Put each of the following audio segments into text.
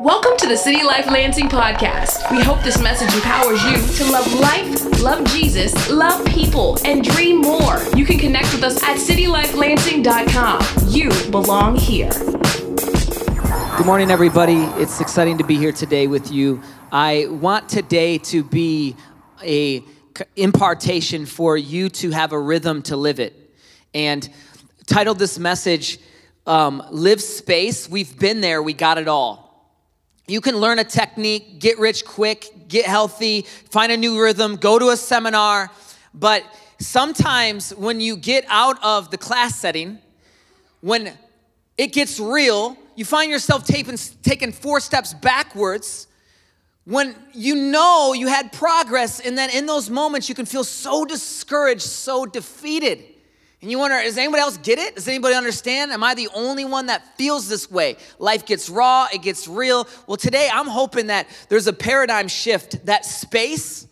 Welcome to the City Life Lansing podcast. We hope this message empowers you to love life, love Jesus, love people, and dream more. You can connect with us at citylifelansing.com. You belong here. Good morning, everybody. It's exciting to be here today with you. I want today to be a impartation for you to have a rhythm to live it. And titled this message, um, Live Space. We've been there, we got it all. You can learn a technique, get rich quick, get healthy, find a new rhythm, go to a seminar. But sometimes when you get out of the class setting, when it gets real, you find yourself taking, taking four steps backwards when you know you had progress, and then in those moments you can feel so discouraged, so defeated. And you wonder, does anybody else get it? Does anybody understand? Am I the only one that feels this way? Life gets raw, it gets real. Well, today I'm hoping that there's a paradigm shift, that space,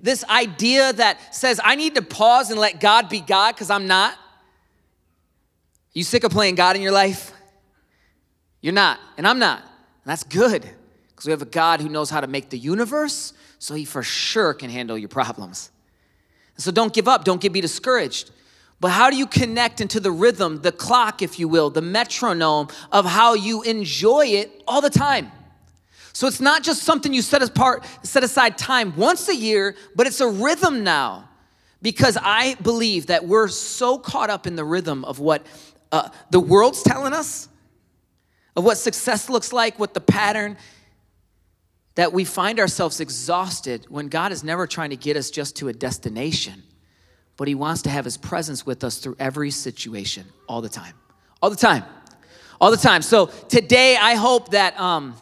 this idea that says, I need to pause and let God be God because I'm not. You sick of playing God in your life? You're not, and I'm not. And that's good because we have a God who knows how to make the universe, so he for sure can handle your problems. So don't give up, don't get be discouraged. But how do you connect into the rhythm, the clock, if you will, the metronome of how you enjoy it all the time? So it's not just something you set apart, set aside time once a year, but it's a rhythm now. Because I believe that we're so caught up in the rhythm of what uh, the world's telling us, of what success looks like, what the pattern, that we find ourselves exhausted when God is never trying to get us just to a destination but He wants to have His presence with us through every situation, all the time. All the time. All the time. So today, I hope that. Um,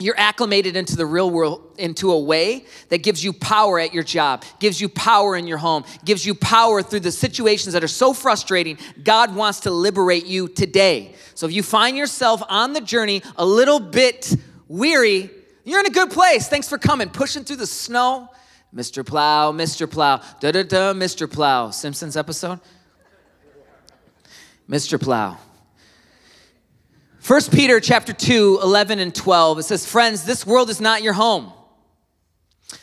you're acclimated into the real world into a way that gives you power at your job, gives you power in your home, gives you power through the situations that are so frustrating. God wants to liberate you today. So if you find yourself on the journey a little bit weary, you're in a good place. Thanks for coming, pushing through the snow, Mr. Plow, Mr. Plow, da da da, Mr. Plow. Simpsons episode? Mr. Plow. 1 Peter chapter 2, 11 and 12, it says, Friends, this world is not your home.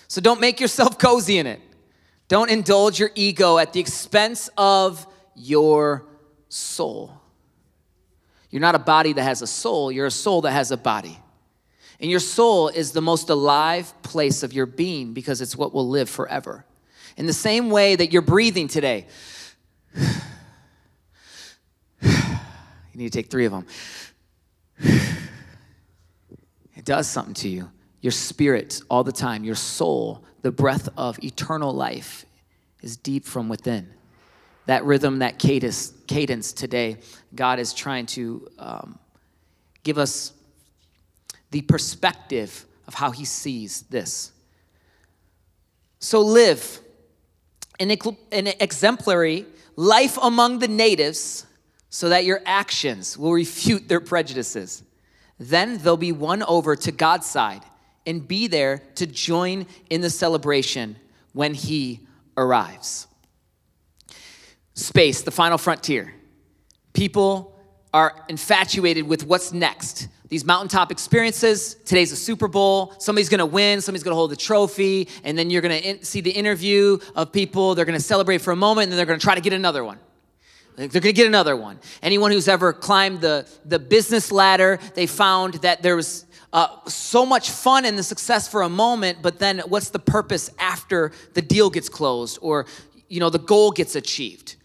So don't make yourself cozy in it. Don't indulge your ego at the expense of your soul. You're not a body that has a soul, you're a soul that has a body. And your soul is the most alive place of your being because it's what will live forever. In the same way that you're breathing today, you need to take three of them. It does something to you. Your spirit, all the time, your soul, the breath of eternal life is deep from within. That rhythm, that cadence, cadence today, God is trying to um, give us the perspective of how he sees this. So live an, an exemplary life among the natives so that your actions will refute their prejudices. Then they'll be won over to God's side and be there to join in the celebration when He arrives. Space, the final frontier. People are infatuated with what's next these mountaintop experiences. Today's a Super Bowl. Somebody's going to win, somebody's going to hold the trophy, and then you're going to see the interview of people. They're going to celebrate for a moment, and then they're going to try to get another one. They're going to get another one. Anyone who's ever climbed the, the business ladder, they found that there was uh, so much fun and the success for a moment, but then what's the purpose after the deal gets closed or you know the goal gets achieved?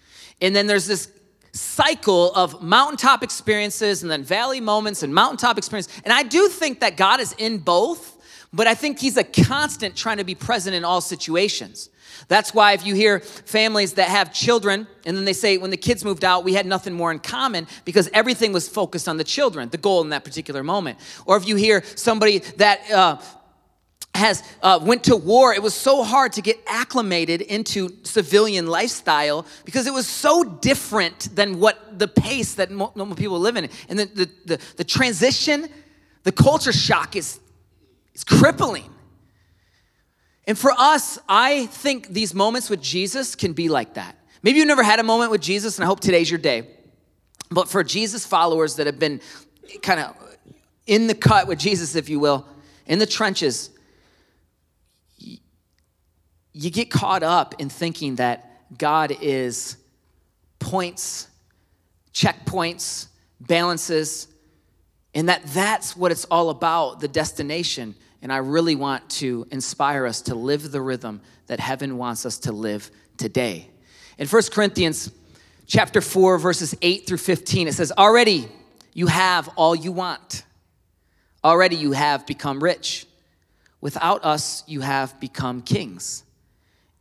And then there's this cycle of mountaintop experiences and then valley moments and mountaintop experience. And I do think that God is in both, but I think He's a constant trying to be present in all situations. That's why if you hear families that have children and then they say when the kids moved out, we had nothing more in common because everything was focused on the children, the goal in that particular moment. Or if you hear somebody that uh, has uh, went to war it was so hard to get acclimated into civilian lifestyle because it was so different than what the pace that normal people live in. And the, the, the, the transition the culture shock is, is crippling. And for us i think these moments with jesus can be like that. Maybe you've never had a moment with jesus and i hope today's your day. But for jesus followers that have been kind of in the cut with Jesus, if you will, in the trenches, you get caught up in thinking that God is points, checkpoints, balances, and that that's what it's all about, the destination. And I really want to inspire us to live the rhythm that heaven wants us to live today. In 1 Corinthians chapter 4 verses 8 through 15 it says, "Already you have all you want. Already you have become rich. Without us you have become kings."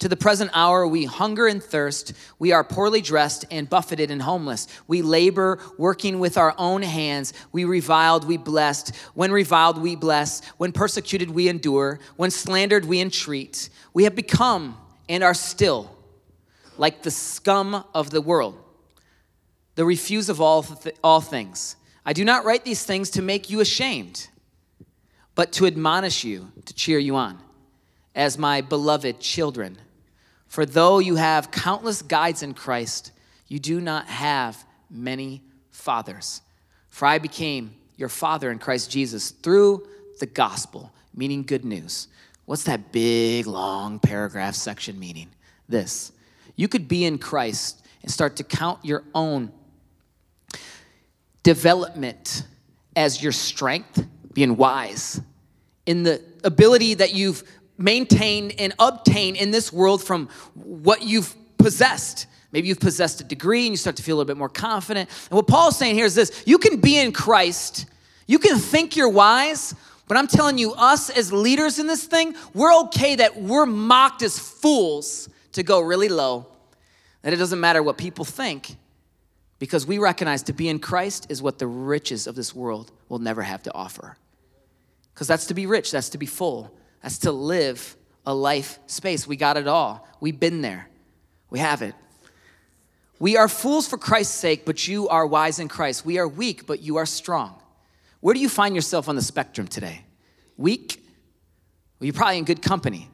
To the present hour, we hunger and thirst. We are poorly dressed and buffeted and homeless. We labor, working with our own hands. We reviled, we blessed. When reviled, we bless. When persecuted, we endure. When slandered, we entreat. We have become and are still like the scum of the world, the refuse of all, th- all things. I do not write these things to make you ashamed, but to admonish you, to cheer you on as my beloved children. For though you have countless guides in Christ, you do not have many fathers. For I became your father in Christ Jesus through the gospel, meaning good news. What's that big, long paragraph section meaning? This. You could be in Christ and start to count your own development as your strength, being wise, in the ability that you've maintain and obtain in this world from what you've possessed. Maybe you've possessed a degree and you start to feel a little bit more confident. And what Paul's saying here is this you can be in Christ, you can think you're wise, but I'm telling you, us as leaders in this thing, we're okay that we're mocked as fools to go really low, that it doesn't matter what people think, because we recognize to be in Christ is what the riches of this world will never have to offer. Because that's to be rich, that's to be full. That's to live a life space. We got it all. We've been there. We have it. We are fools for Christ's sake, but you are wise in Christ. We are weak, but you are strong. Where do you find yourself on the spectrum today? Weak? Well, you're probably in good company.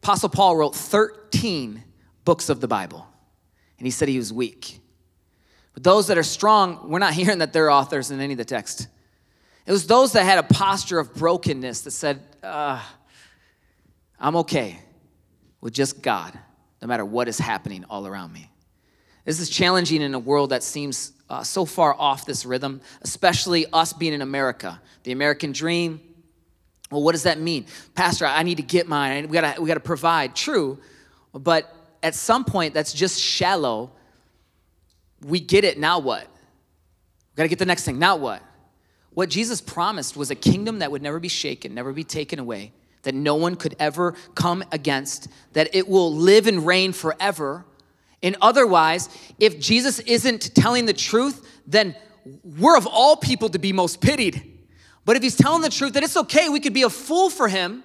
Apostle Paul wrote 13 books of the Bible, and he said he was weak. But those that are strong, we're not hearing that they're authors in any of the text. It was those that had a posture of brokenness that said, uh, I'm okay with just God, no matter what is happening all around me. This is challenging in a world that seems uh, so far off this rhythm, especially us being in America. The American dream. Well, what does that mean? Pastor, I need to get mine. We gotta, we gotta provide. True, but at some point, that's just shallow. We get it, now what? We gotta get the next thing, now what? What Jesus promised was a kingdom that would never be shaken, never be taken away that no one could ever come against, that it will live and reign forever. And otherwise, if Jesus isn't telling the truth, then we're of all people to be most pitied. But if he's telling the truth, that it's okay, we could be a fool for him.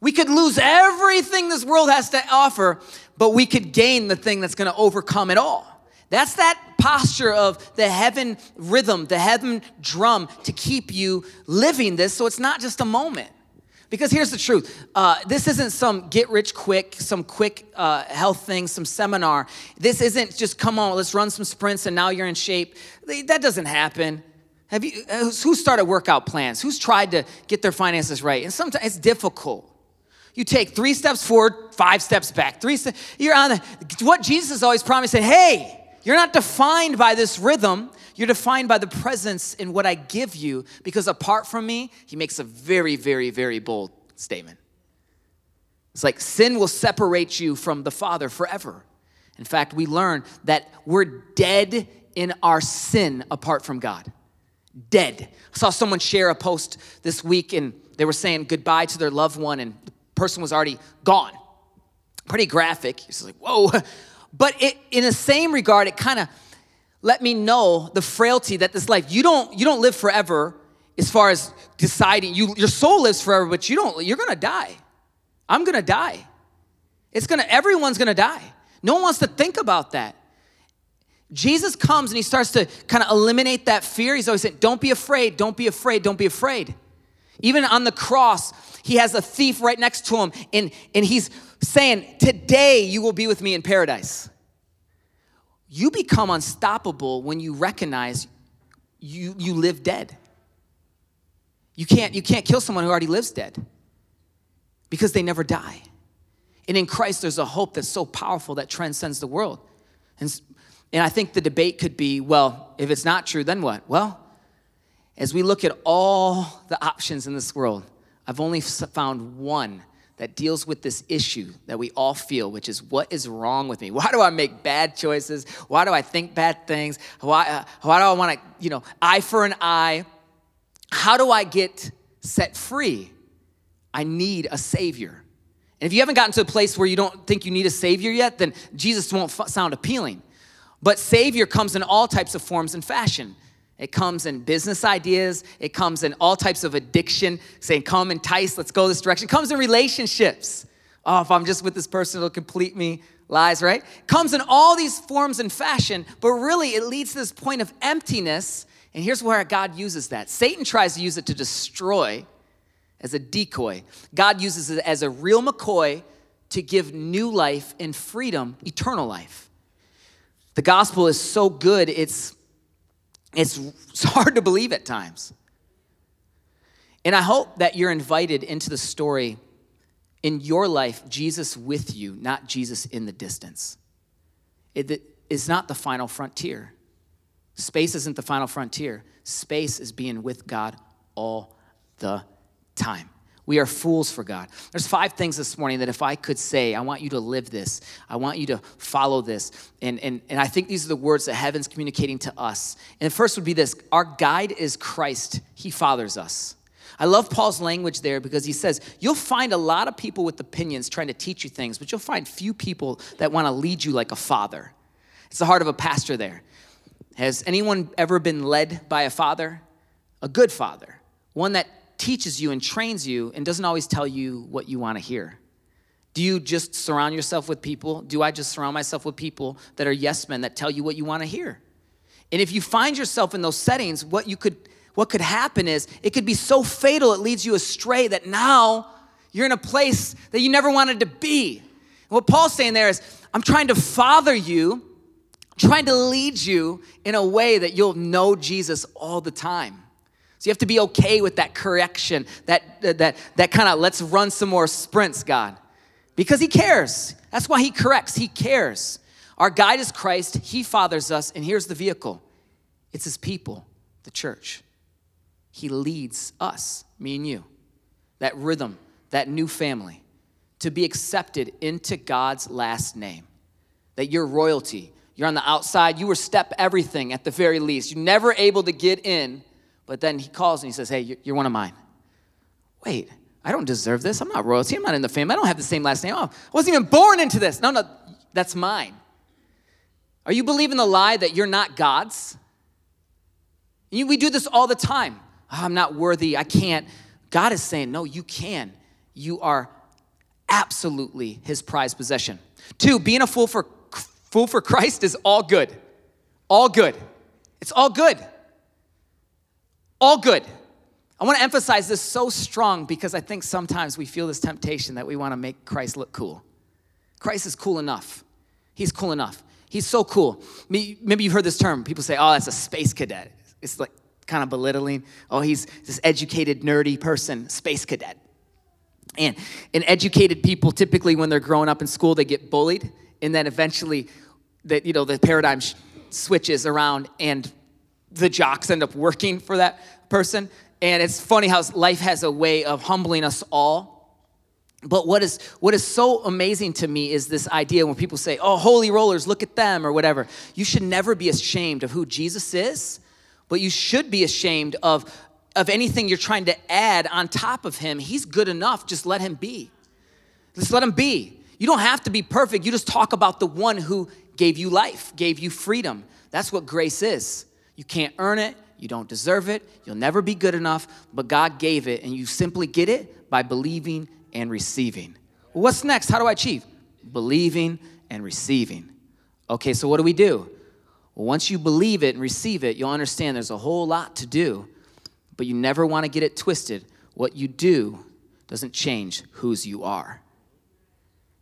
We could lose everything this world has to offer, but we could gain the thing that's gonna overcome it all. That's that posture of the heaven rhythm, the heaven drum to keep you living this so it's not just a moment. Because here's the truth uh, this isn't some get rich quick, some quick uh, health thing, some seminar. This isn't just come on, let's run some sprints and now you're in shape. That doesn't happen. Have you, uh, who started workout plans? Who's tried to get their finances right? And sometimes it's difficult. You take three steps forward, five steps back. Three steps, you're on the, what Jesus always promised said, hey, you're not defined by this rhythm. You're defined by the presence in what I give you because apart from me, he makes a very, very, very bold statement. It's like sin will separate you from the Father forever. In fact, we learn that we're dead in our sin apart from God. Dead. I saw someone share a post this week and they were saying goodbye to their loved one and the person was already gone. Pretty graphic. It's like, whoa. But it, in the same regard, it kind of let me know the frailty that this life, you don't, you don't live forever. as far as deciding you your soul lives forever, but you don't you're gonna die. I'm gonna die. It's gonna everyone's gonna die. No one wants to think about that. Jesus comes and he starts to kind of eliminate that fear. He's always saying, Don't be afraid, don't be afraid, don't be afraid. Even on the cross, he has a thief right next to him, and, and he's saying, Today you will be with me in paradise. You become unstoppable when you recognize you, you live dead. You can't, you can't kill someone who already lives dead because they never die. And in Christ, there's a hope that's so powerful that transcends the world. And, and I think the debate could be well, if it's not true, then what? Well, as we look at all the options in this world, I've only found one that deals with this issue that we all feel, which is what is wrong with me? Why do I make bad choices? Why do I think bad things? Why, uh, why do I want to, you know, eye for an eye? How do I get set free? I need a Savior. And if you haven't gotten to a place where you don't think you need a Savior yet, then Jesus won't f- sound appealing. But Savior comes in all types of forms and fashion. It comes in business ideas. It comes in all types of addiction, saying, Come, entice, let's go this direction. It comes in relationships. Oh, if I'm just with this person, it'll complete me. Lies, right? It comes in all these forms and fashion, but really it leads to this point of emptiness. And here's where God uses that Satan tries to use it to destroy, as a decoy. God uses it as a real McCoy to give new life and freedom, eternal life. The gospel is so good, it's, it's, it's hard to believe at times. And I hope that you're invited into the story in your life, Jesus with you, not Jesus in the distance. It is not the final frontier. Space isn't the final frontier. Space is being with God all the time. We are fools for God. There's five things this morning that if I could say, I want you to live this, I want you to follow this. And, and, and I think these are the words that heaven's communicating to us. And the first would be this Our guide is Christ, He fathers us. I love Paul's language there because he says, You'll find a lot of people with opinions trying to teach you things, but you'll find few people that want to lead you like a father. It's the heart of a pastor there. Has anyone ever been led by a father? A good father, one that teaches you and trains you and doesn't always tell you what you want to hear? Do you just surround yourself with people? Do I just surround myself with people that are yes men that tell you what you want to hear? And if you find yourself in those settings, what you could what could happen is it could be so fatal it leads you astray that now you're in a place that you never wanted to be. And what Paul's saying there is, I'm trying to father you, trying to lead you in a way that you'll know Jesus all the time. So you have to be okay with that correction, that, that, that kind of let's run some more sprints, God. Because He cares. That's why He corrects. He cares. Our guide is Christ, He fathers us, and here's the vehicle it's His people, the church. He leads us, me and you, that rhythm, that new family, to be accepted into God's last name. That you're royalty. You're on the outside. You were step everything at the very least. You're never able to get in but then he calls and he says, Hey, you're one of mine. Wait, I don't deserve this. I'm not royalty. I'm not in the family. I don't have the same last name. Oh, I wasn't even born into this. No, no, that's mine. Are you believing the lie that you're not God's? We do this all the time. Oh, I'm not worthy. I can't. God is saying, No, you can. You are absolutely his prized possession. Two, being a fool for, fool for Christ is all good. All good. It's all good all good. I want to emphasize this so strong because I think sometimes we feel this temptation that we want to make Christ look cool. Christ is cool enough. He's cool enough. He's so cool. Maybe you've heard this term. People say, oh, that's a space cadet. It's like kind of belittling. Oh, he's this educated, nerdy person, space cadet. And, and educated people typically, when they're growing up in school, they get bullied. And then eventually, the, you know, the paradigm switches around and the jocks end up working for that person. And it's funny how life has a way of humbling us all. But what is what is so amazing to me is this idea when people say, "Oh, holy rollers, look at them," or whatever. You should never be ashamed of who Jesus is, but you should be ashamed of of anything you're trying to add on top of him. He's good enough. Just let him be. Just let him be. You don't have to be perfect. You just talk about the one who gave you life, gave you freedom. That's what grace is. You can't earn it, You don't deserve it. You'll never be good enough, but God gave it, and you simply get it by believing and receiving. What's next? How do I achieve? Believing and receiving. Okay, so what do we do? Well, once you believe it and receive it, you'll understand there's a whole lot to do, but you never want to get it twisted. What you do doesn't change whose you are.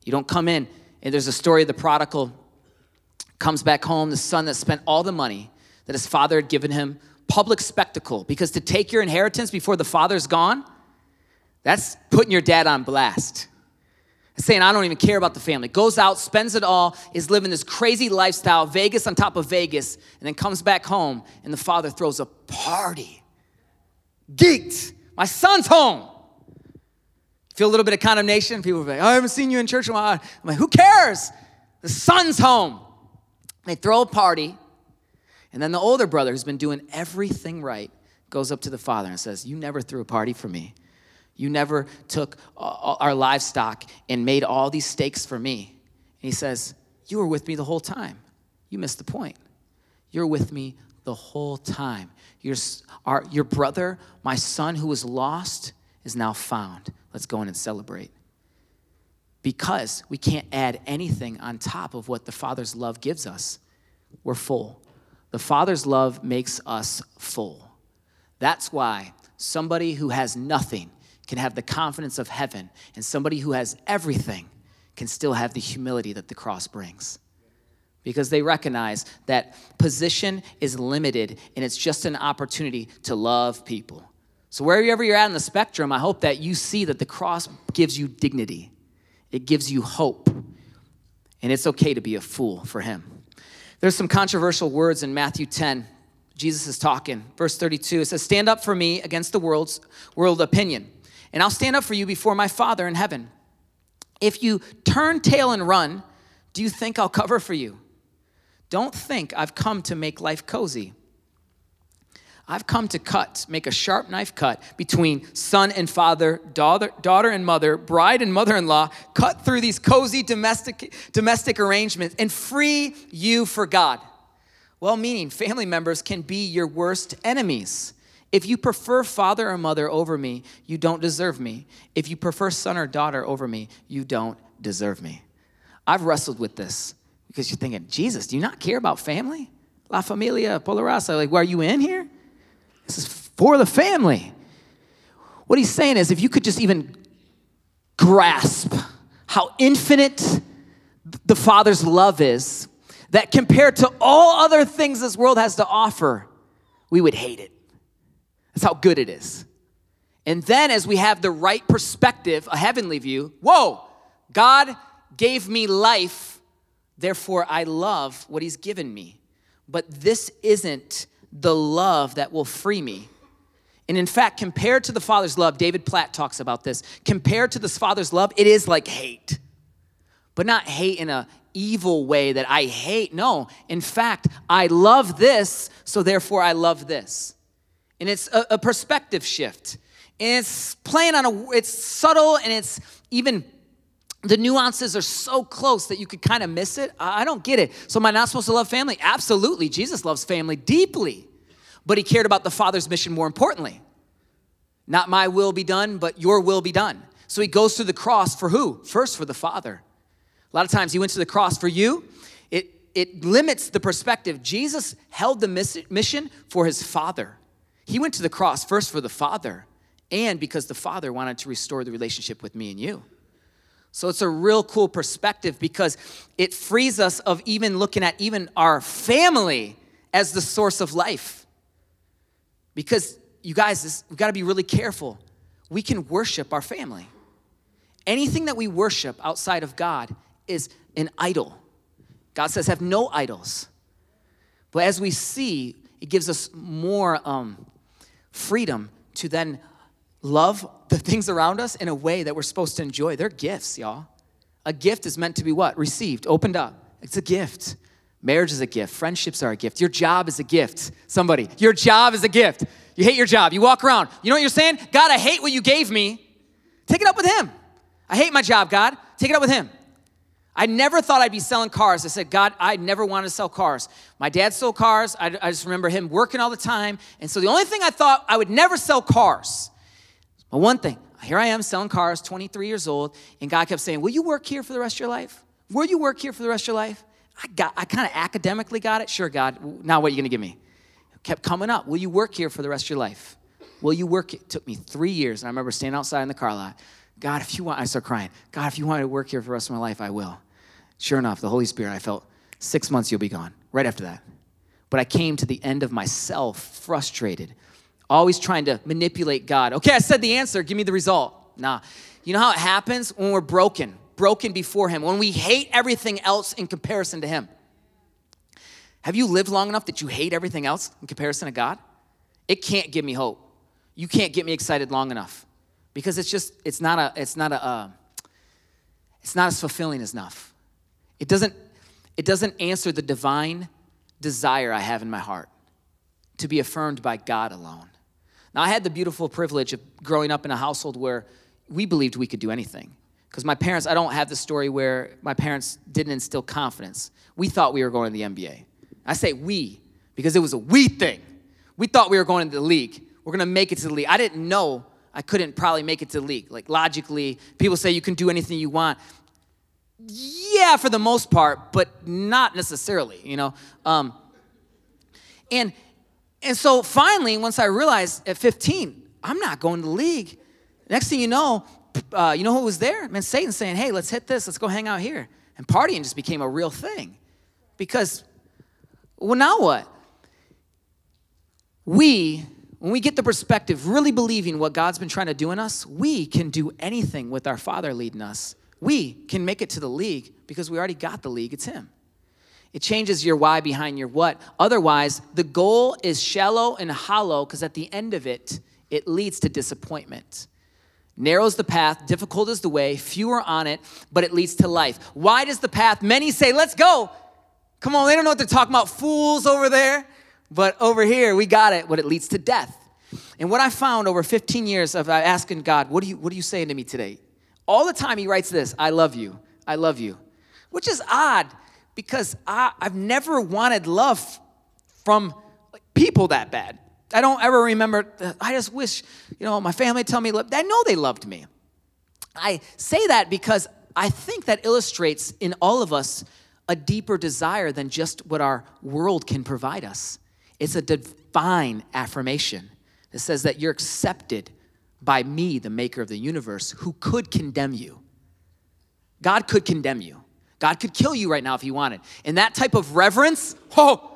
You don't come in, and there's a story of the prodigal comes back home, the son that spent all the money that his father had given him, public spectacle, because to take your inheritance before the father's gone, that's putting your dad on blast. Saying, I don't even care about the family. Goes out, spends it all, is living this crazy lifestyle, Vegas on top of Vegas, and then comes back home, and the father throws a party. Geeked. My son's home. Feel a little bit of condemnation? People are like, oh, I haven't seen you in church in a while. I'm like, who cares? The son's home. They throw a party, and then the older brother, who's been doing everything right, goes up to the father and says, You never threw a party for me. You never took our livestock and made all these steaks for me. And he says, You were with me the whole time. You missed the point. You're with me the whole time. Your, our, your brother, my son who was lost, is now found. Let's go in and celebrate. Because we can't add anything on top of what the Father's love gives us. We're full. The Father's love makes us full. That's why somebody who has nothing can have the confidence of heaven, and somebody who has everything can still have the humility that the cross brings. Because they recognize that position is limited and it's just an opportunity to love people. So, wherever you're at in the spectrum, I hope that you see that the cross gives you dignity, it gives you hope, and it's okay to be a fool for Him. There's some controversial words in Matthew 10. Jesus is talking. Verse 32, it says, Stand up for me against the world's world opinion and I'll stand up for you before my Father in heaven. If you turn tail and run, do you think I'll cover for you? Don't think I've come to make life cozy. I've come to cut, make a sharp knife cut between son and father, daughter, daughter and mother, bride and mother in law, cut through these cozy domestic, domestic arrangements and free you for God. Well meaning family members can be your worst enemies. If you prefer father or mother over me, you don't deserve me. If you prefer son or daughter over me, you don't deserve me. I've wrestled with this because you're thinking, Jesus, do you not care about family? La familia, polarasa, like, are you in here? This is for the family. What he's saying is, if you could just even grasp how infinite the Father's love is, that compared to all other things this world has to offer, we would hate it. That's how good it is. And then, as we have the right perspective, a heavenly view, whoa, God gave me life, therefore I love what He's given me. But this isn't the love that will free me. And in fact, compared to the Father's love, David Platt talks about this. Compared to the Father's love, it is like hate. But not hate in a evil way that I hate. No, in fact, I love this, so therefore I love this and it's a, a perspective shift. And it's playing on a, it's subtle and it's even the nuances are so close that you could kind of miss it. I don't get it. So, am I not supposed to love family? Absolutely. Jesus loves family deeply, but he cared about the Father's mission more importantly. Not my will be done, but your will be done. So, he goes to the cross for who? First, for the Father. A lot of times, he went to the cross for you. It, it limits the perspective. Jesus held the mission for his Father. He went to the cross first for the Father and because the Father wanted to restore the relationship with me and you. So it's a real cool perspective because it frees us of even looking at even our family as the source of life. Because you guys, this, we've got to be really careful. We can worship our family. Anything that we worship outside of God is an idol. God says, have no idols. But as we see, it gives us more um, freedom to then love the things around us in a way that we're supposed to enjoy. They're gifts, y'all. A gift is meant to be what? Received, opened up. It's a gift. Marriage is a gift. Friendships are a gift. Your job is a gift. Somebody, your job is a gift. You hate your job. You walk around. You know what you're saying? God, I hate what you gave me. Take it up with Him. I hate my job, God. Take it up with Him. I never thought I'd be selling cars. I said, God, I never wanted to sell cars. My dad sold cars. I, I, just remember him working all the time. And so the only thing I thought, I would never sell cars. But one thing, here I am selling cars, 23 years old, and God kept saying, Will you work here for the rest of your life? Will you work here for the rest of your life? I got, I kind of academically got it. Sure, God. Now what are you to give me? It kept coming up. Will you work here for the rest of your life? Will you work? It took me three years, and I remember standing outside in the car lot. God, if you want, I started crying. God, if you want me to work here for the rest of my life, I will. Sure enough, the Holy Spirit, I felt six months you'll be gone. Right after that. But I came to the end of myself, frustrated, always trying to manipulate God. Okay, I said the answer, give me the result. Nah. You know how it happens when we're broken, broken before Him, when we hate everything else in comparison to Him. Have you lived long enough that you hate everything else in comparison to God? It can't give me hope. You can't get me excited long enough because it's just it's not a it's not a uh, it's not as fulfilling as enough. It doesn't it doesn't answer the divine desire I have in my heart to be affirmed by God alone. Now I had the beautiful privilege of growing up in a household where we believed we could do anything. Because my parents, I don't have the story where my parents didn't instill confidence. We thought we were going to the NBA. I say we because it was a we thing. We thought we were going to the league. We're going to make it to the league. I didn't know I couldn't probably make it to the league. Like logically, people say you can do anything you want. Yeah, for the most part, but not necessarily, you know. Um, and and so finally, once I realized at 15, I'm not going to the league. Next thing you know, uh, you know who was there? Man, Satan saying, "Hey, let's hit this. Let's go hang out here." And partying just became a real thing, because well, now what? We when we get the perspective, really believing what God's been trying to do in us, we can do anything with our Father leading us. We can make it to the league because we already got the league, it's Him. It changes your why behind your what. Otherwise, the goal is shallow and hollow because at the end of it, it leads to disappointment. Narrows the path, difficult is the way, fewer on it, but it leads to life. Wide is the path. Many say, let's go. Come on, they don't know what they're talking about. Fools over there. But over here, we got it, but it leads to death. And what I found over 15 years of uh, asking God, what are you, what are you saying to me today? All the time he writes this, I love you, I love you. Which is odd because I, I've never wanted love from people that bad. I don't ever remember, uh, I just wish, you know, my family tell me, I know they loved me. I say that because I think that illustrates in all of us a deeper desire than just what our world can provide us. It's a divine affirmation that says that you're accepted by me, the maker of the universe, who could condemn you. God could condemn you. God could kill you right now if he wanted. And that type of reverence, oh.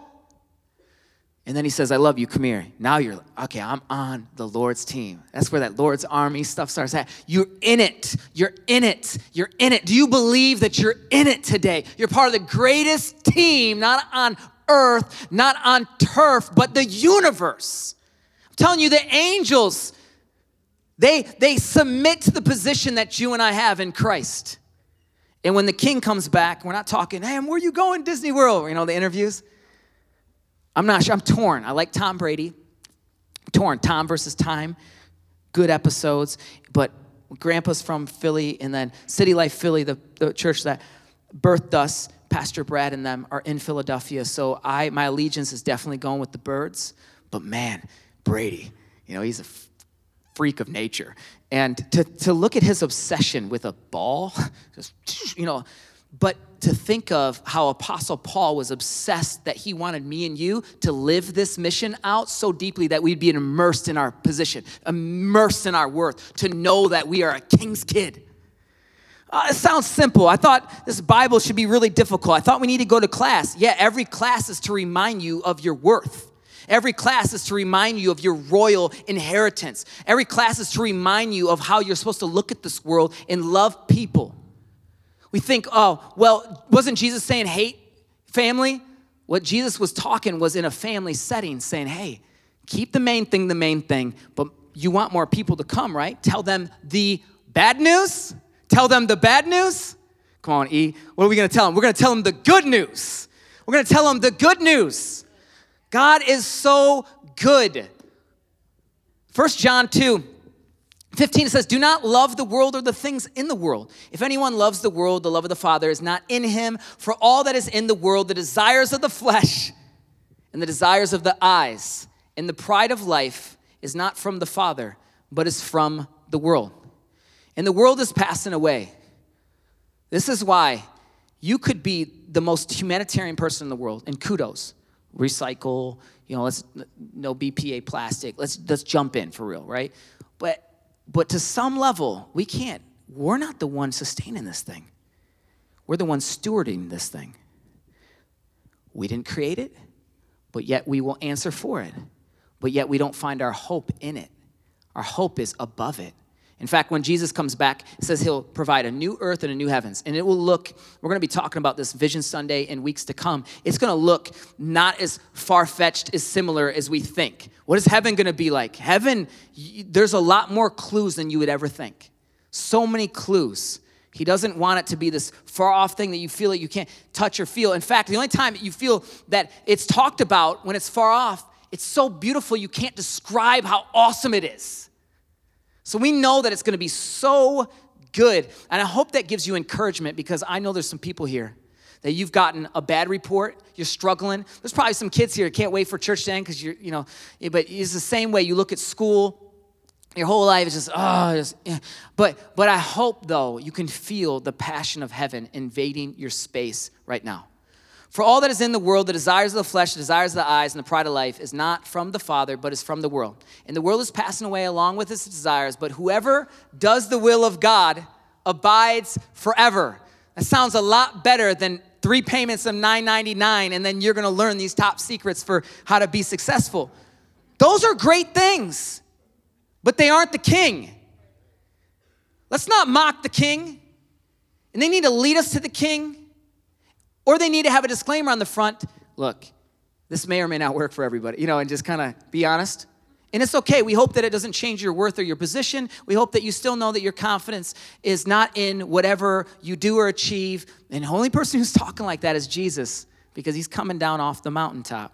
And then he says, I love you, come here. Now you're, okay, I'm on the Lord's team. That's where that Lord's army stuff starts at. You're in it. You're in it. You're in it. Do you believe that you're in it today? You're part of the greatest team, not on earth, not on turf, but the universe. I'm telling you, the angels, they, they submit to the position that you and I have in Christ. And when the king comes back, we're not talking, hey, where are you going, Disney World? You know, the interviews. I'm not sure. I'm torn. I like Tom Brady. I'm torn. Tom versus time. Good episodes. But Grandpa's from Philly, and then City Life Philly, the, the church that birthed us, Pastor Brad and them are in Philadelphia, so I my allegiance is definitely going with the birds. But man, Brady, you know, he's a freak of nature. And to, to look at his obsession with a ball, just, you know, but to think of how Apostle Paul was obsessed that he wanted me and you to live this mission out so deeply that we'd be immersed in our position, immersed in our worth, to know that we are a king's kid. Uh, it sounds simple. I thought this Bible should be really difficult. I thought we need to go to class. Yeah, every class is to remind you of your worth. Every class is to remind you of your royal inheritance. Every class is to remind you of how you're supposed to look at this world and love people. We think, oh, well, wasn't Jesus saying hate family? What Jesus was talking was in a family setting, saying, hey, keep the main thing the main thing, but you want more people to come, right? Tell them the bad news Tell them the bad news? Come on, E. What are we going to tell them? We're going to tell them the good news. We're going to tell them the good news. God is so good. First John 2 15 it says, Do not love the world or the things in the world. If anyone loves the world, the love of the Father is not in him. For all that is in the world, the desires of the flesh and the desires of the eyes and the pride of life is not from the Father, but is from the world. And the world is passing away. This is why you could be the most humanitarian person in the world, and kudos. Recycle, you know, let's no BPA plastic. Let's let's jump in for real, right? But but to some level, we can't. We're not the ones sustaining this thing. We're the ones stewarding this thing. We didn't create it, but yet we will answer for it. But yet we don't find our hope in it. Our hope is above it. In fact, when Jesus comes back, it says he'll provide a new earth and a new heavens. And it will look, we're going to be talking about this Vision Sunday in weeks to come. It's going to look not as far fetched, as similar as we think. What is heaven going to be like? Heaven, there's a lot more clues than you would ever think. So many clues. He doesn't want it to be this far off thing that you feel that you can't touch or feel. In fact, the only time you feel that it's talked about when it's far off, it's so beautiful you can't describe how awesome it is. So we know that it's going to be so good. And I hope that gives you encouragement because I know there's some people here that you've gotten a bad report, you're struggling. There's probably some kids here can't wait for church to end because you're, you know, but it's the same way you look at school. Your whole life is just, oh, just, yeah. but but I hope though you can feel the passion of heaven invading your space right now. For all that is in the world, the desires of the flesh, the desires of the eyes, and the pride of life is not from the Father, but is from the world. And the world is passing away along with its desires, but whoever does the will of God abides forever. That sounds a lot better than three payments of 9.99 and then you're going to learn these top secrets for how to be successful. Those are great things, but they aren't the king. Let's not mock the king. And they need to lead us to the king. Or they need to have a disclaimer on the front look, this may or may not work for everybody, you know, and just kind of be honest. And it's okay. We hope that it doesn't change your worth or your position. We hope that you still know that your confidence is not in whatever you do or achieve. And the only person who's talking like that is Jesus because he's coming down off the mountaintop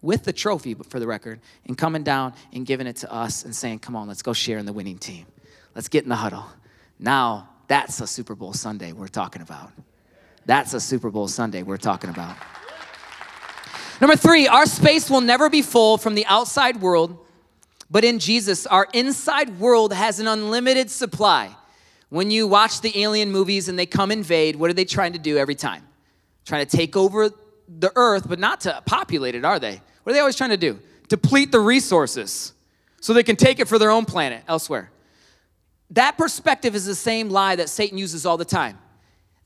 with the trophy, for the record, and coming down and giving it to us and saying, Come on, let's go share in the winning team. Let's get in the huddle. Now, that's a Super Bowl Sunday we're talking about. That's a Super Bowl Sunday we're talking about. Number three, our space will never be full from the outside world, but in Jesus, our inside world has an unlimited supply. When you watch the alien movies and they come invade, what are they trying to do every time? Trying to take over the earth, but not to populate it, are they? What are they always trying to do? Deplete the resources so they can take it for their own planet elsewhere. That perspective is the same lie that Satan uses all the time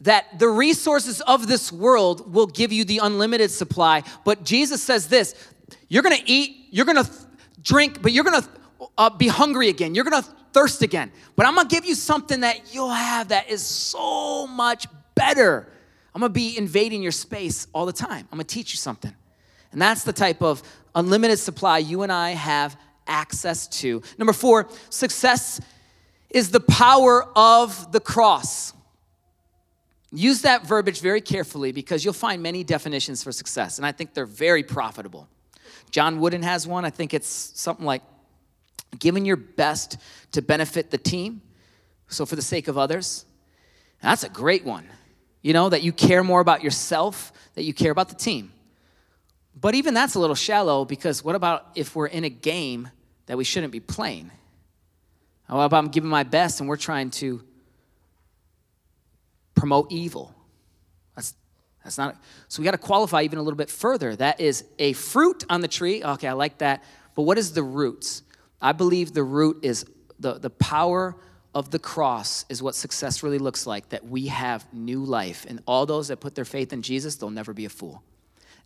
that the resources of this world will give you the unlimited supply. But Jesus says this you're gonna eat, you're gonna drink, but you're gonna uh, be hungry again. You're gonna thirst again. But I'm gonna give you something that you'll have that is so much better. I'm gonna be invading your space all the time. I'm gonna teach you something. And that's the type of unlimited supply you and I have access to. Number four, success is the power of the cross. Use that verbiage very carefully because you'll find many definitions for success, and I think they're very profitable. John Wooden has one. I think it's something like giving your best to benefit the team, so for the sake of others. That's a great one. You know, that you care more about yourself, that you care about the team. But even that's a little shallow because what about if we're in a game that we shouldn't be playing? How about I'm giving my best and we're trying to promote evil. That's, that's not, so we got to qualify even a little bit further. That is a fruit on the tree. Okay, I like that. But what is the roots? I believe the root is the, the power of the cross is what success really looks like that we have new life. And all those that put their faith in Jesus, they'll never be a fool.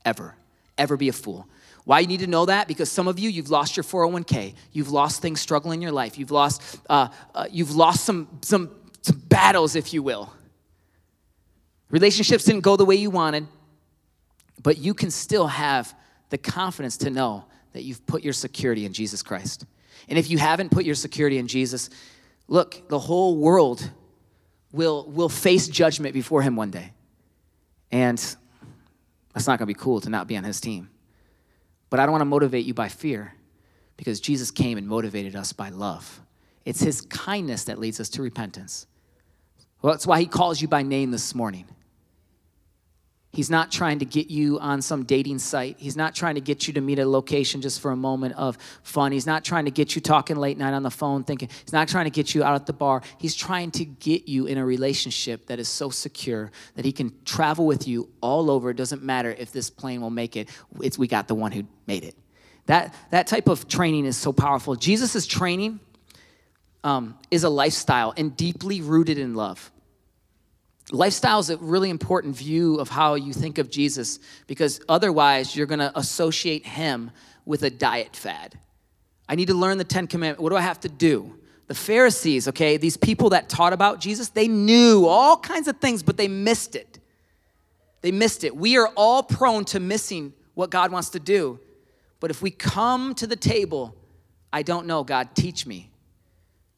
Ever. Ever be a fool. Why you need to know that? Because some of you, you've lost your 401k. You've lost things struggling in your life. You've lost, uh, uh, you've lost some, some, some battles, if you will. Relationships didn't go the way you wanted, but you can still have the confidence to know that you've put your security in Jesus Christ. And if you haven't put your security in Jesus, look, the whole world will, will face judgment before him one day. And that's not gonna be cool to not be on his team. But I don't wanna motivate you by fear because Jesus came and motivated us by love. It's His kindness that leads us to repentance. Well, that's why He calls you by name this morning. He's not trying to get you on some dating site. He's not trying to get you to meet a location just for a moment of fun. He's not trying to get you talking late night on the phone thinking. He's not trying to get you out at the bar. He's trying to get you in a relationship that is so secure that he can travel with you all over. It doesn't matter if this plane will make it. It's we got the one who made it. That that type of training is so powerful. Jesus' training um, is a lifestyle and deeply rooted in love. Lifestyle is a really important view of how you think of Jesus because otherwise you're going to associate him with a diet fad. I need to learn the 10 commandments. What do I have to do? The Pharisees, okay, these people that taught about Jesus, they knew all kinds of things, but they missed it. They missed it. We are all prone to missing what God wants to do. But if we come to the table, I don't know, God, teach me.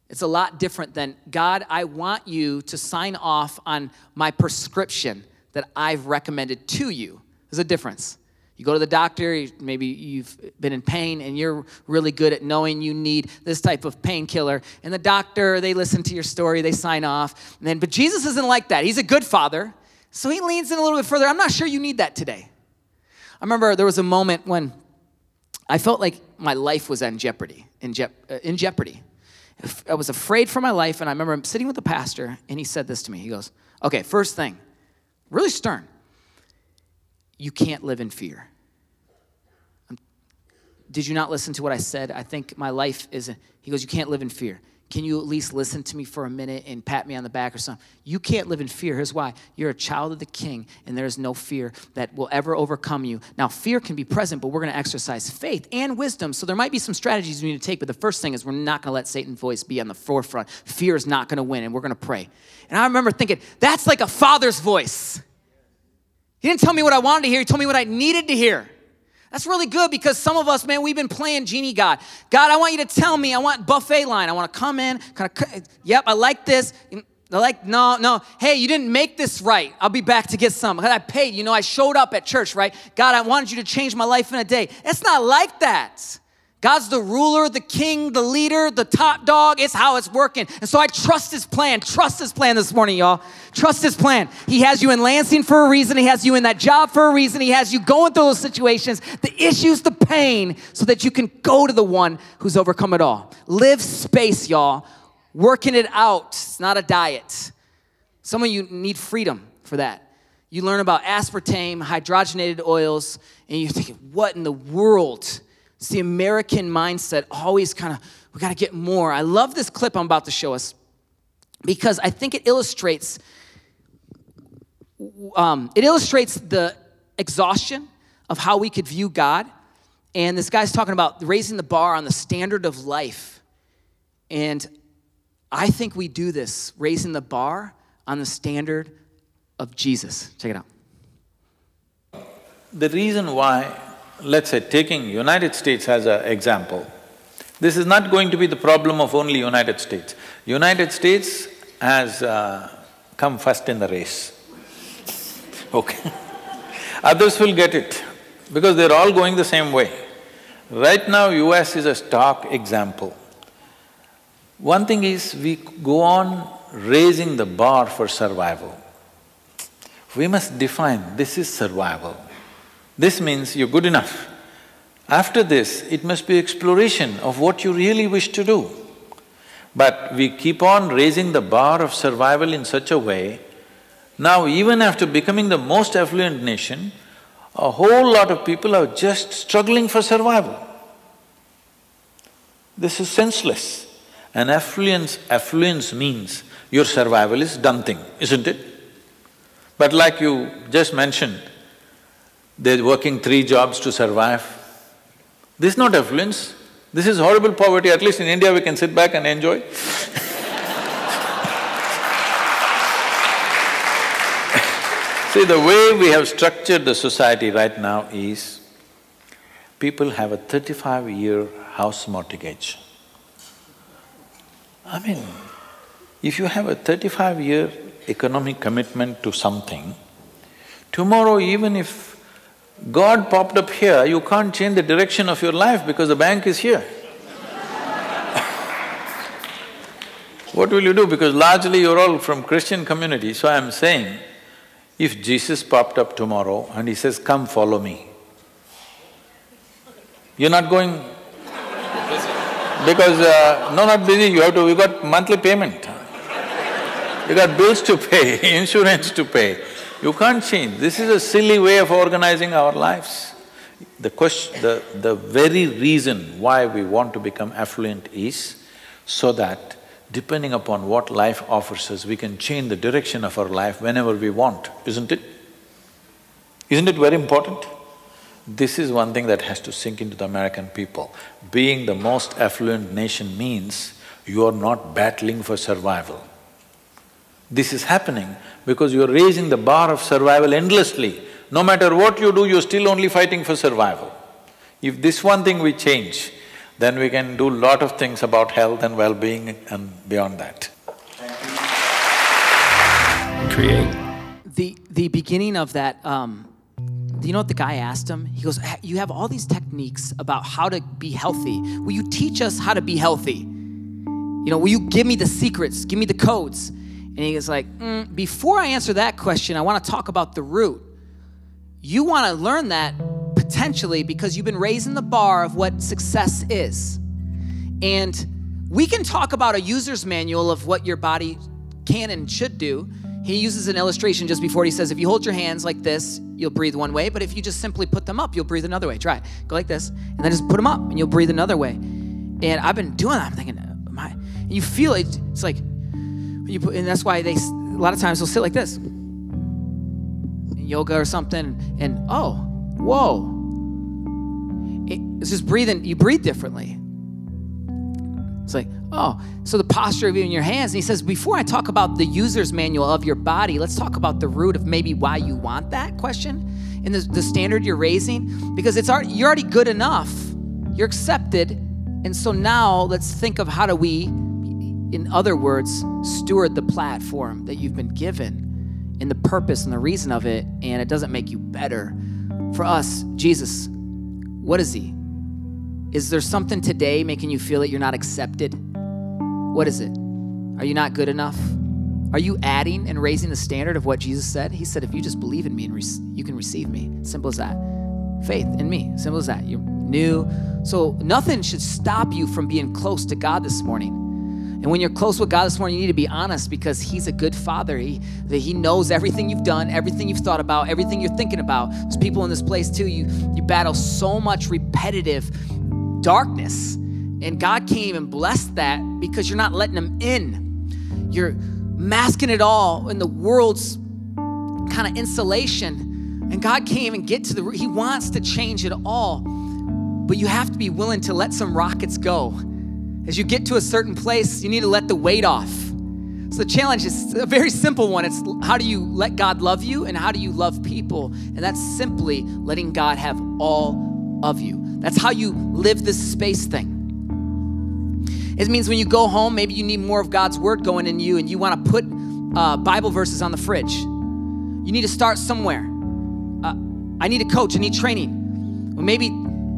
It's a lot different than, God, I want you to sign off on my prescription that I've recommended to you. There's a difference. You go to the doctor, maybe you've been in pain and you're really good at knowing you need this type of painkiller. And the doctor, they listen to your story, they sign off. And then, but Jesus isn't like that. He's a good father. So he leans in a little bit further. I'm not sure you need that today. I remember there was a moment when I felt like my life was in jeopardy, in, je- uh, in jeopardy. I was afraid for my life, and I remember sitting with the pastor, and he said this to me. He goes, Okay, first thing, really stern. You can't live in fear. Um, did you not listen to what I said? I think my life is, a, he goes, You can't live in fear. Can you at least listen to me for a minute and pat me on the back or something? You can't live in fear. Here's why you're a child of the king, and there is no fear that will ever overcome you. Now, fear can be present, but we're going to exercise faith and wisdom. So there might be some strategies we need to take, but the first thing is we're not going to let Satan's voice be on the forefront. Fear is not going to win, and we're going to pray. And I remember thinking, that's like a father's voice. He didn't tell me what I wanted to hear, he told me what I needed to hear. That's really good because some of us, man, we've been playing genie God. God, I want you to tell me. I want buffet line. I want to come in, kind of. Yep, I like this. They're like, no, no. Hey, you didn't make this right. I'll be back to get some. I paid. You know, I showed up at church, right? God, I wanted you to change my life in a day. It's not like that. God's the ruler, the king, the leader, the top dog. It's how it's working. And so I trust his plan. Trust his plan this morning, y'all. Trust his plan. He has you in Lansing for a reason. He has you in that job for a reason. He has you going through those situations, the issues, the pain, so that you can go to the one who's overcome it all. Live space, y'all. Working it out. It's not a diet. Some of you need freedom for that. You learn about aspartame, hydrogenated oils, and you're thinking, what in the world? It's the American mindset, always kind of, we got to get more. I love this clip I'm about to show us because I think it illustrates um, it illustrates the exhaustion of how we could view God. And this guy's talking about raising the bar on the standard of life. And I think we do this, raising the bar on the standard of Jesus. Check it out. The reason why let's say taking United States as an example, this is not going to be the problem of only United States. United States has uh, come first in the race, okay Others will get it because they're all going the same way. Right now, US is a stark example. One thing is we go on raising the bar for survival. We must define this is survival. This means you're good enough. After this, it must be exploration of what you really wish to do. But we keep on raising the bar of survival in such a way, now even after becoming the most affluent nation, a whole lot of people are just struggling for survival. This is senseless. And affluence… affluence means your survival is done thing, isn't it? But like you just mentioned, they're working three jobs to survive. This is not affluence, this is horrible poverty, at least in India we can sit back and enjoy See, the way we have structured the society right now is, people have a thirty-five-year house mortgage. I mean, if you have a thirty-five-year economic commitment to something, tomorrow even if God popped up here, you can't change the direction of your life because the bank is here. What will you do? Because largely you're all from Christian community, so I'm saying, if Jesus popped up tomorrow and he says, come follow me, you're not going because… Uh, no, not busy, you have to… you got monthly payment. You got bills to pay, insurance to pay. You can't change. This is a silly way of organizing our lives. The question… the… the very reason why we want to become affluent is so that depending upon what life offers us, we can change the direction of our life whenever we want, isn't it? Isn't it very important? This is one thing that has to sink into the American people. Being the most affluent nation means you are not battling for survival. This is happening because you're raising the bar of survival endlessly. No matter what you do, you're still only fighting for survival. If this one thing we change, then we can do lot of things about health and well-being and beyond that. Create. The, the beginning of that, um, you know what the guy asked him? He goes, You have all these techniques about how to be healthy. Will you teach us how to be healthy? You know, will you give me the secrets, give me the codes? And he was like, mm, Before I answer that question, I want to talk about the root. You want to learn that potentially because you've been raising the bar of what success is. And we can talk about a user's manual of what your body can and should do. He uses an illustration just before he says, if you hold your hands like this, you'll breathe one way, but if you just simply put them up, you'll breathe another way. Try it. Go like this, and then just put them up, and you'll breathe another way. And I've been doing that. I'm thinking, my, and you feel it. It's like, you put, and that's why they, a lot of times they'll sit like this yoga or something, and oh, whoa. it's just breathing, you breathe differently. It's like, oh, so the posture of even your hands. And he says, before I talk about the user's manual of your body, let's talk about the root of maybe why you want that question and the, the standard you're raising. Because it's already, you're already good enough, you're accepted. And so now let's think of how do we, in other words, steward the platform that you've been given and the purpose and the reason of it, and it doesn't make you better. For us, Jesus, what is He? Is there something today making you feel that you're not accepted? What is it? Are you not good enough? Are you adding and raising the standard of what Jesus said? He said, if you just believe in me, and you can receive me. Simple as that. Faith in me. Simple as that. You're new. So nothing should stop you from being close to God this morning. And when you're close with God this morning, you need to be honest because He's a good Father. He, that he knows everything you've done, everything you've thought about, everything you're thinking about. There's people in this place too. You, you battle so much repetitive darkness. And God came and blessed that because you're not letting Him in. You're masking it all in the world's kind of insulation. And God came and get to the He wants to change it all. But you have to be willing to let some rockets go as you get to a certain place, you need to let the weight off. So the challenge is a very simple one. It's how do you let God love you and how do you love people? And that's simply letting God have all of you. That's how you live this space thing. It means when you go home, maybe you need more of God's word going in you and you want to put uh, Bible verses on the fridge. You need to start somewhere. Uh, I need a coach, I need training. Well, maybe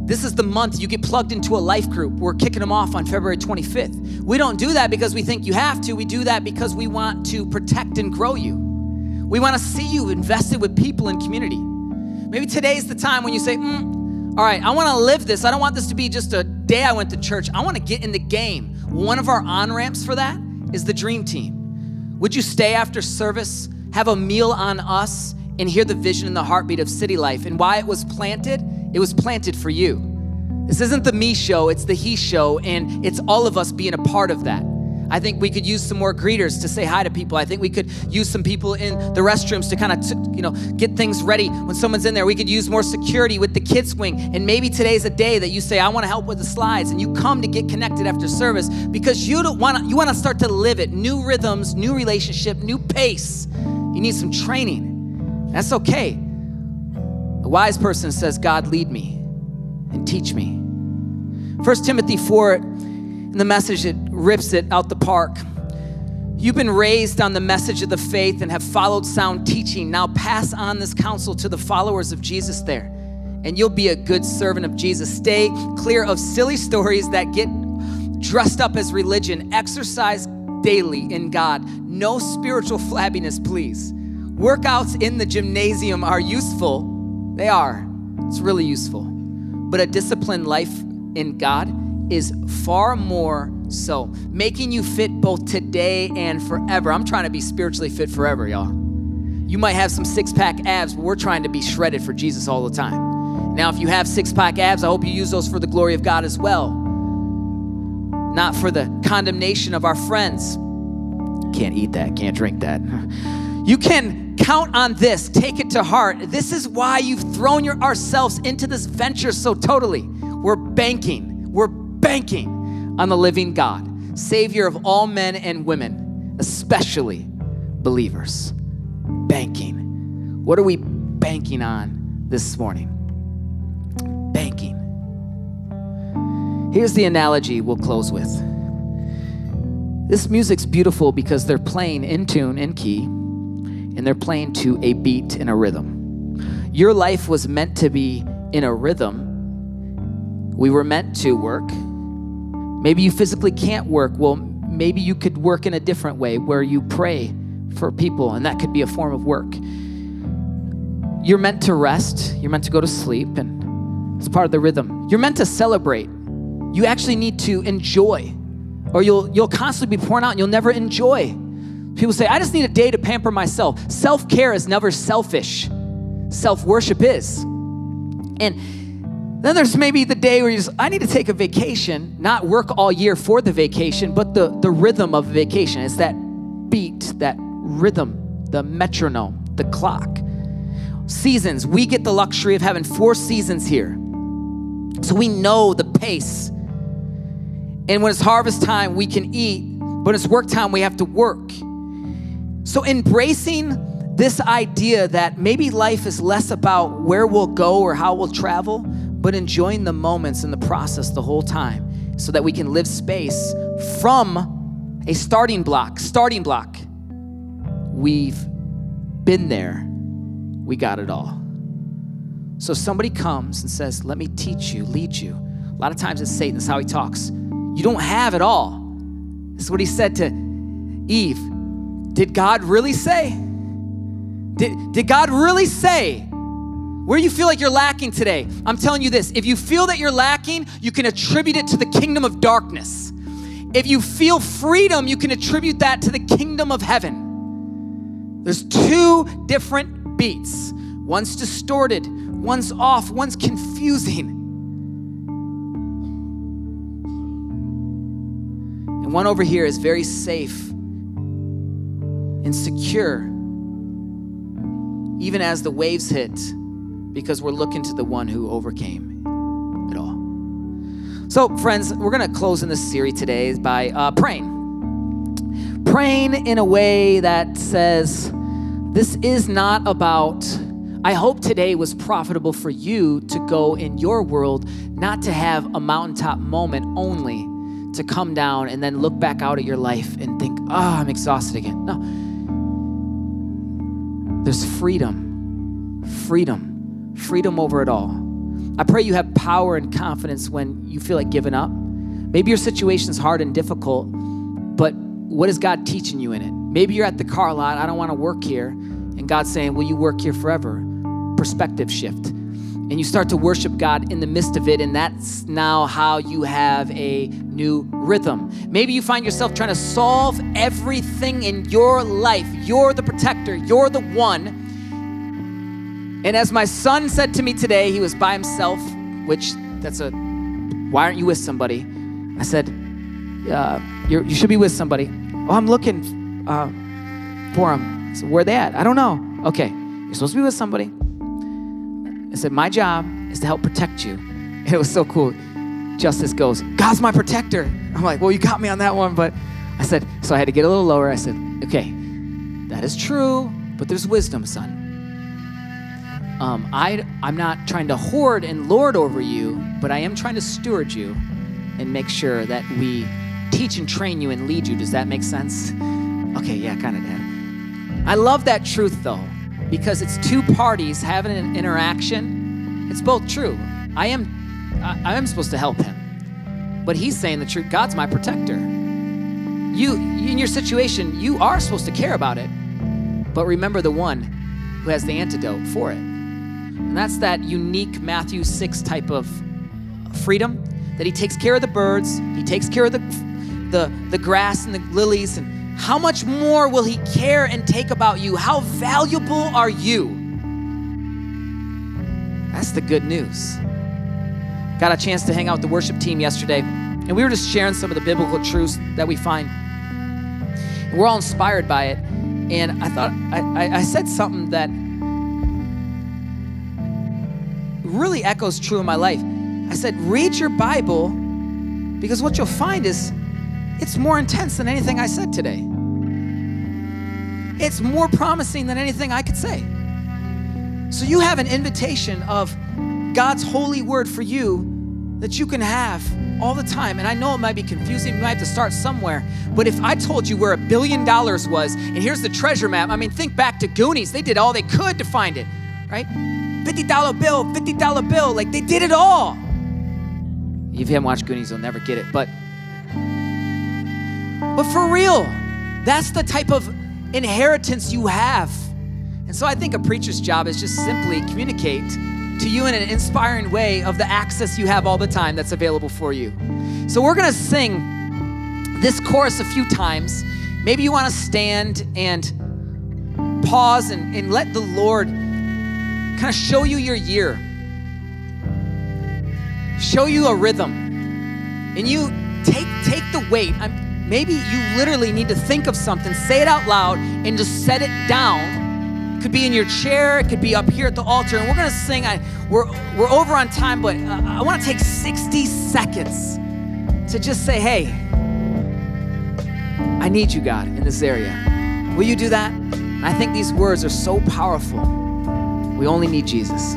this is the month you get plugged into a life group. We're kicking them off on February 25th. We don't do that because we think you have to. We do that because we want to protect and grow you. We want to see you invested with people and community. Maybe today's the time when you say, mm, all right, I want to live this. I don't want this to be just a day I went to church. I want to get in the game. One of our on ramps for that is the dream team. Would you stay after service, have a meal on us, and hear the vision and the heartbeat of city life and why it was planted? It was planted for you. This isn't the me show, it's the he show, and it's all of us being a part of that. I think we could use some more greeters to say hi to people. I think we could use some people in the restrooms to kind of, t- you know, get things ready when someone's in there. We could use more security with the kids wing. And maybe today's a day that you say, "I want to help with the slides," and you come to get connected after service because you don't want to. You want to start to live it. New rhythms, new relationship, new pace. You need some training. That's okay. A wise person says, God, lead me and teach me. 1 Timothy 4, in the message, it rips it out the park. You've been raised on the message of the faith and have followed sound teaching. Now pass on this counsel to the followers of Jesus there, and you'll be a good servant of Jesus. Stay clear of silly stories that get dressed up as religion. Exercise daily in God. No spiritual flabbiness, please. Workouts in the gymnasium are useful. They are. It's really useful. But a disciplined life in God is far more so, making you fit both today and forever. I'm trying to be spiritually fit forever, y'all. You might have some six pack abs, but we're trying to be shredded for Jesus all the time. Now, if you have six pack abs, I hope you use those for the glory of God as well, not for the condemnation of our friends. Can't eat that, can't drink that. You can count on this, take it to heart. This is why you've thrown your, ourselves into this venture so totally. We're banking, we're banking on the living God, Savior of all men and women, especially believers. Banking. What are we banking on this morning? Banking. Here's the analogy we'll close with. This music's beautiful because they're playing in tune, in key, and they're playing to a beat and a rhythm. Your life was meant to be in a rhythm. We were meant to work. Maybe you physically can't work. Well, maybe you could work in a different way where you pray for people, and that could be a form of work. You're meant to rest, you're meant to go to sleep, and it's part of the rhythm. You're meant to celebrate. You actually need to enjoy, or you'll, you'll constantly be pouring out and you'll never enjoy. People say, I just need a day to pamper myself. Self care is never selfish, self worship is. And then there's maybe the day where you just, I need to take a vacation, not work all year for the vacation, but the, the rhythm of vacation. It's that beat, that rhythm, the metronome, the clock. Seasons, we get the luxury of having four seasons here. So we know the pace. And when it's harvest time, we can eat, but when it's work time, we have to work. So embracing this idea that maybe life is less about where we'll go or how we'll travel, but enjoying the moments and the process the whole time so that we can live space from a starting block. Starting block. We've been there, we got it all. So somebody comes and says, Let me teach you, lead you. A lot of times it's Satan, that's how he talks. You don't have it all. This is what he said to Eve. Did God really say? Did, did God really say? Where you feel like you're lacking today, I'm telling you this if you feel that you're lacking, you can attribute it to the kingdom of darkness. If you feel freedom, you can attribute that to the kingdom of heaven. There's two different beats one's distorted, one's off, one's confusing. And one over here is very safe and secure, even as the waves hit, because we're looking to the one who overcame it all. So, friends, we're going to close in this series today by uh, praying. Praying in a way that says, This is not about. I hope today was profitable for you to go in your world, not to have a mountaintop moment only, to come down and then look back out at your life and think, oh, I'm exhausted again. No. There's freedom, freedom, freedom over it all. I pray you have power and confidence when you feel like giving up. Maybe your situation's hard and difficult, but what is God teaching you in it? Maybe you're at the car lot, I don't want to work here, and God's saying, Will you work here forever? Perspective shift. And you start to worship God in the midst of it, and that's now how you have a new rhythm. Maybe you find yourself trying to solve everything in your life. You're the protector, you're the one. And as my son said to me today, he was by himself, which that's a, why aren't you with somebody? I said, uh, you should be with somebody. Oh, I'm looking uh, for them. So where they at? I don't know. Okay, you're supposed to be with somebody. Said, My job is to help protect you. And it was so cool. Justice goes, God's my protector. I'm like, Well, you got me on that one. But I said, So I had to get a little lower. I said, Okay, that is true, but there's wisdom, son. Um, I, I'm not trying to hoard and lord over you, but I am trying to steward you and make sure that we teach and train you and lead you. Does that make sense? Okay, yeah, kind of, Dad. I love that truth, though because it's two parties having an interaction. It's both true. I am I, I am supposed to help him. But he's saying the truth. God's my protector. you, in your situation, you are supposed to care about it. But remember the one who has the antidote for it. And that's that unique Matthew 6 type of freedom that he takes care of the birds, he takes care of the, the, the grass and the lilies. And how much more will he care and take about you? How valuable are you? That's the good news. Got a chance to hang out with the worship team yesterday, and we were just sharing some of the biblical truths that we find. We're all inspired by it. And I thought, I, I said something that really echoes true in my life. I said, read your Bible because what you'll find is it's more intense than anything I said today. It's more promising than anything I could say. So you have an invitation of God's holy word for you that you can have all the time. And I know it might be confusing, you might have to start somewhere. But if I told you where a billion dollars was, and here's the treasure map, I mean, think back to Goonies. They did all they could to find it, right? $50 bill, $50 bill, like they did it all. If you haven't watched Goonies, you'll never get it. But but for real, that's the type of inheritance you have. And so I think a preacher's job is just simply communicate to you in an inspiring way of the access you have all the time that's available for you. So we're gonna sing this chorus a few times. Maybe you wanna stand and pause and, and let the Lord kind of show you your year, show you a rhythm, and you take take the weight. I'm, maybe you literally need to think of something, say it out loud, and just set it down it could be in your chair, it could be up here at the altar. And we're gonna sing. I, we're, we're over on time, but uh, I wanna take 60 seconds to just say, hey, I need you, God, in this area. Will you do that? I think these words are so powerful. We only need Jesus.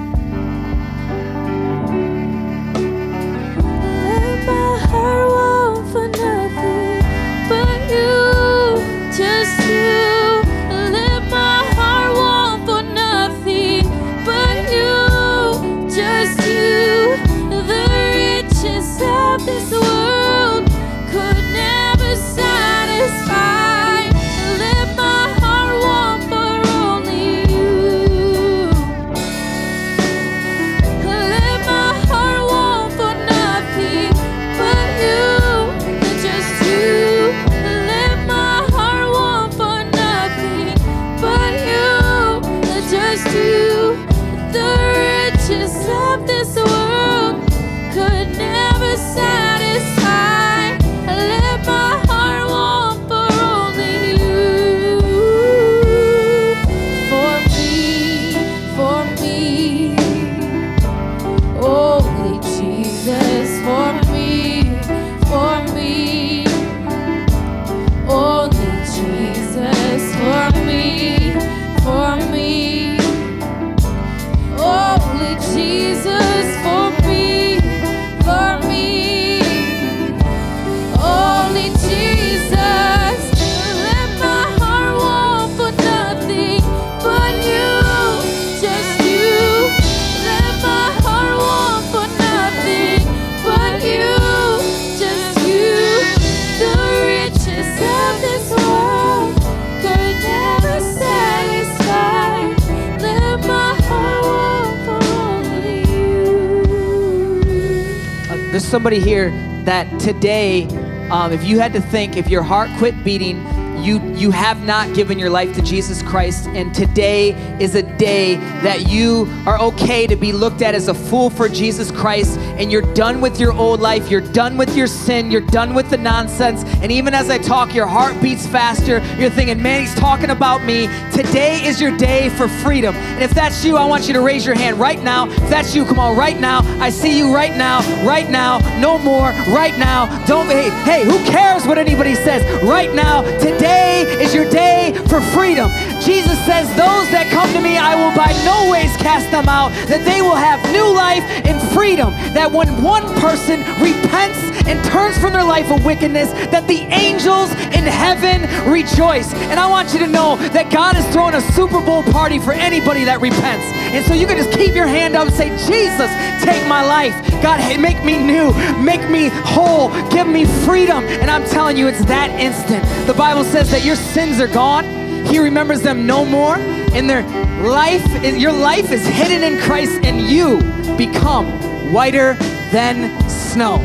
That today, um, if you had to think, if your heart quit beating, you you have not given your life to Jesus Christ and today is a day that you are okay to be looked at as a fool for Jesus Christ and you're done with your old life you're done with your sin you're done with the nonsense and even as I talk your heart beats faster. You're thinking man he's talking about me. Today is your day for freedom. And if that's you I want you to raise your hand right now. If that's you come on right now. I see you right now right now. No more right now. Don't hey hey who cares what anybody says? Right now Today is your day for freedom. Jesus says, Those that come to me, I will by no ways cast them out, that they will have new life and freedom. That when one person repents and turns from their life of wickedness, that the angels in heaven rejoice. And I want you to know that God is throwing a Super Bowl party for anybody that repents. And so you can just keep your hand up and say, Jesus, take my life. God, make me new, make me whole, give me freedom. And I'm telling you, it's that instant. The Bible says that your sins are gone. He remembers them no more. And their life, your life is hidden in Christ, and you become whiter than snow.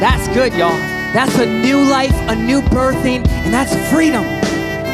That's good, y'all. That's a new life, a new birthing, and that's freedom.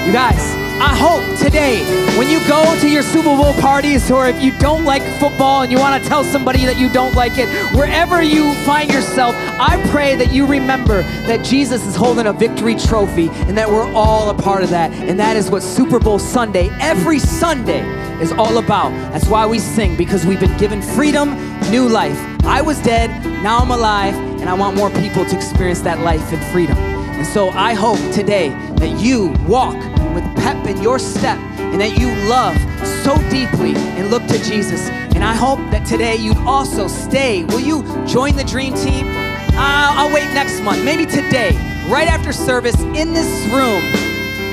You guys, I hope today, when you go to your Super Bowl parties, or if you don't like football and you want to tell somebody that you don't like it, wherever you find yourself, I pray that you remember that Jesus is holding a victory trophy and that we're all a part of that. And that is what Super Bowl Sunday, every Sunday, is all about. That's why we sing, because we've been given freedom, new life. I was dead, now I'm alive, and I want more people to experience that life and freedom. And so I hope today that you walk with pep in your step and that you love so deeply and look to Jesus. And I hope that today you'd also stay. Will you join the dream team? I'll wait next month, maybe today, right after service in this room.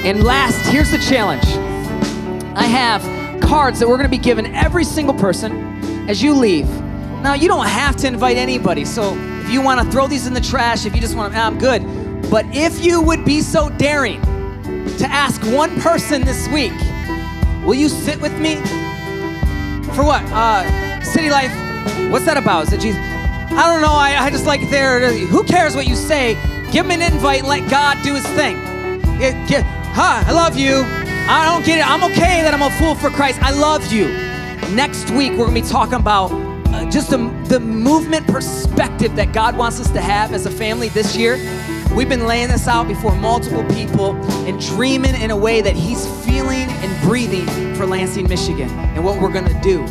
And last, here's the challenge I have cards that we're going to be giving every single person as you leave. Now, you don't have to invite anybody, so if you want to throw these in the trash, if you just want to, I'm good. But if you would be so daring, to ask one person this week, will you sit with me? For what? Uh, City Life, what's that about? Is it Jesus? I don't know. I, I just like there. Who cares what you say? Give him an invite and let God do his thing. It, get, huh, I love you. I don't get it. I'm okay that I'm a fool for Christ. I love you. Next week, we're going to be talking about uh, just the movement perspective that God wants us to have as a family this year. We've been laying this out before multiple people and dreaming in a way that He's feeling and breathing for Lansing, Michigan, and what we're gonna do.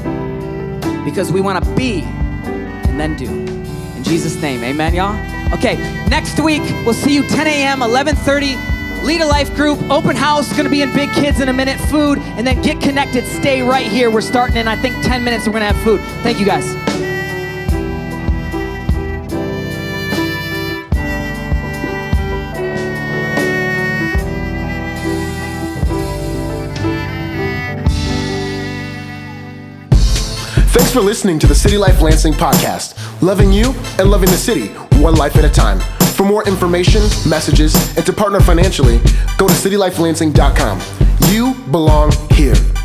Because we wanna be and then do. In Jesus' name, amen, y'all? Okay, next week, we'll see you 10 a.m., 11.30, Lead a Life Group, open house, gonna be in Big Kids in a minute, food, and then get connected, stay right here. We're starting in, I think, 10 minutes, we're gonna have food. Thank you, guys. For listening to the City Life Lansing podcast, loving you and loving the city, one life at a time. For more information, messages, and to partner financially, go to citylifelansing.com. You belong here.